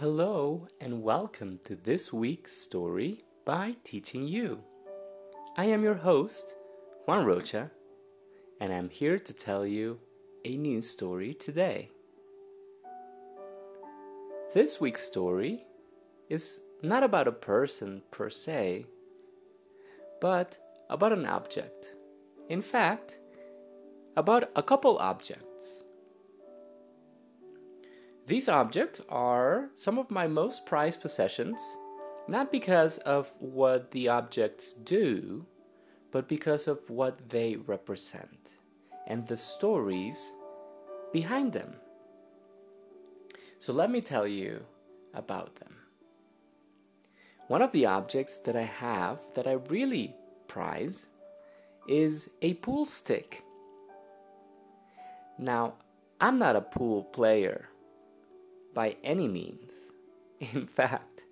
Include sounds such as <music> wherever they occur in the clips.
Hello and welcome to this week's story by Teaching You. I am your host, Juan Rocha, and I'm here to tell you a new story today. This week's story is not about a person per se, but about an object. In fact, about a couple objects. These objects are some of my most prized possessions, not because of what the objects do, but because of what they represent and the stories behind them. So let me tell you about them. One of the objects that I have that I really prize is a pool stick. Now, I'm not a pool player by any means. <laughs> In fact,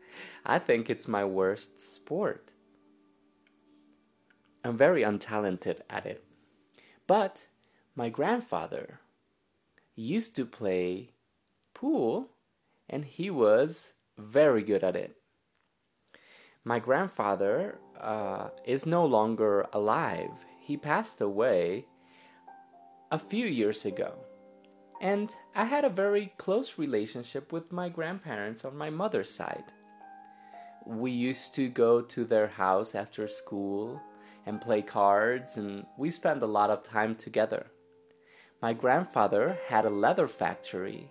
I think it's my worst sport. I'm very untalented at it. But my grandfather used to play pool and he was very good at it. My grandfather uh, is no longer alive. He passed away a few years ago. And I had a very close relationship with my grandparents on my mother's side. We used to go to their house after school and play cards, and we spent a lot of time together. My grandfather had a leather factory,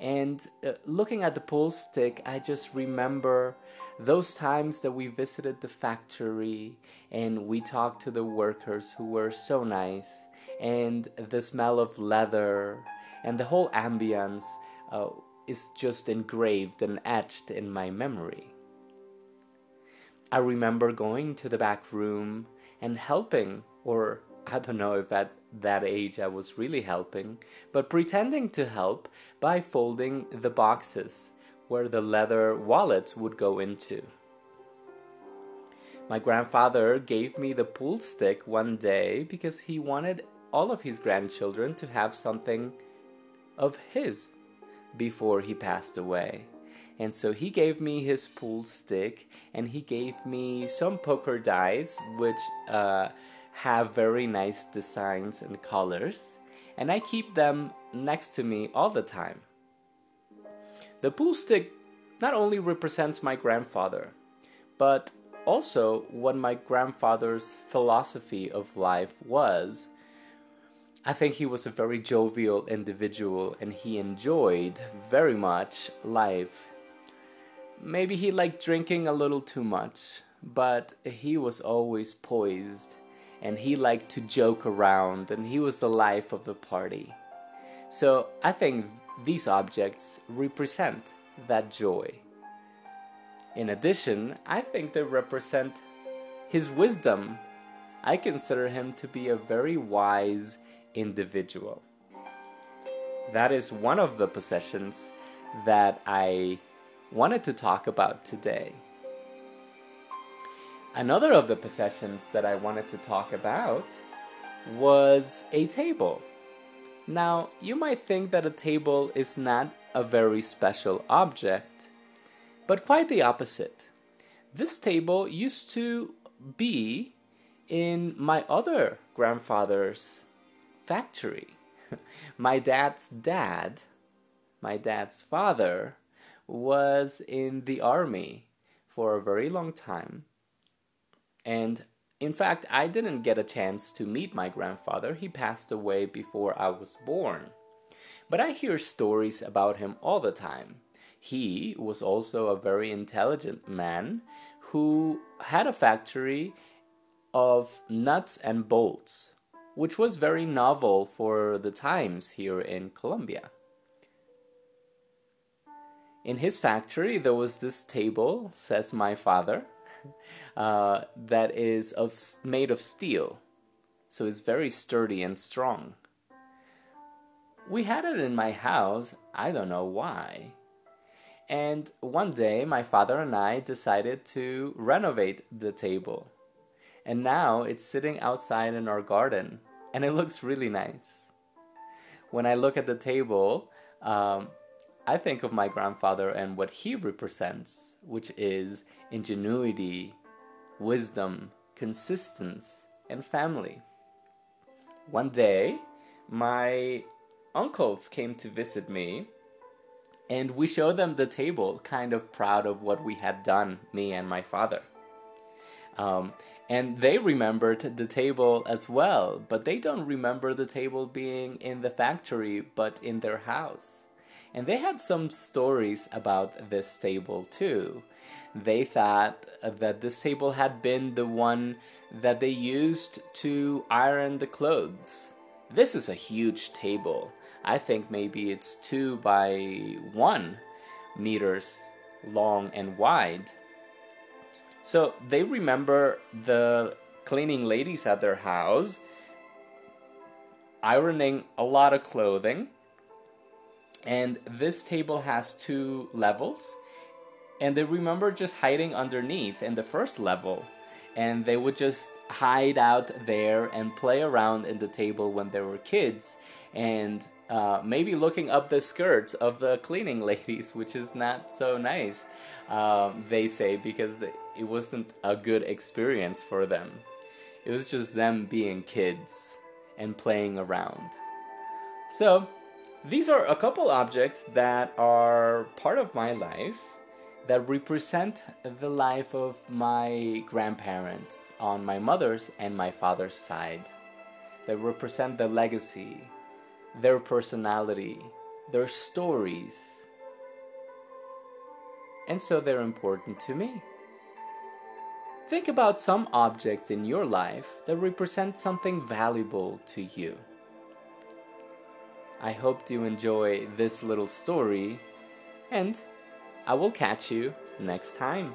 and uh, looking at the pool stick, I just remember those times that we visited the factory and we talked to the workers who were so nice, and the smell of leather and the whole ambience uh, is just engraved and etched in my memory. I remember going to the back room and helping, or I don't know if at that age I was really helping, but pretending to help by folding the boxes where the leather wallets would go into. My grandfather gave me the pool stick one day because he wanted all of his grandchildren to have something of his before he passed away. And so he gave me his pool stick and he gave me some poker dice, which uh, have very nice designs and colors. And I keep them next to me all the time. The pool stick not only represents my grandfather, but also what my grandfather's philosophy of life was I think he was a very jovial individual and he enjoyed very much life. Maybe he liked drinking a little too much, but he was always poised and he liked to joke around and he was the life of the party. So I think these objects represent that joy. In addition, I think they represent his wisdom. I consider him to be a very wise individual. That is one of the possessions that I wanted to talk about today. Another of the possessions that I wanted to talk about was a table. Now, you might think that a table is not a very special object, but quite the opposite. This table used to be in my other grandfather's factory. <laughs> my dad's dad, my dad's father, was in the army for a very long time. And in fact, I didn't get a chance to meet my grandfather. He passed away before I was born. But I hear stories about him all the time. He was also a very intelligent man who had a factory of nuts and bolts which was very novel for the times here in Colombia. In his factory, there was this table, says my father, <laughs> uh, that is of made of steel, so it's very sturdy and strong. We had it in my house, I don't know why. And one day, my father and I decided to renovate the table. And now it's sitting outside in our garden and it looks really nice. When I look at the table, um, I think of my grandfather and what he represents, which is ingenuity, wisdom, consistency, and family. One day, my uncles came to visit me, and we showed them the table, kind of proud of what we had done, me and my father. Um, and they remembered the table as well, but they don't remember the table being in the factory, but in their house. And they had some stories about this table too. They thought that this table had been the one that they used to iron the clothes. This is a huge table. I think maybe it's two by one meters long and wide. So they remember the cleaning ladies at their house ironing a lot of clothing. And this table has two levels. And they remember just hiding underneath in the first level. And they would just hide out there and play around in the table when they were kids. And uh, maybe looking up the skirts of the cleaning <laughs> ladies, which is not so nice, um, they say, because it wasn't a good experience for them. It was just them being kids and playing around. So, these are a couple objects that are part of my life that represent the life of my grandparents on my mother's and my father's side. That represent the legacy, their personality, their stories. And so they're important to me. Think about some objects in your life that represent something valuable to you. I hope you enjoy this little story, and I will catch you next time.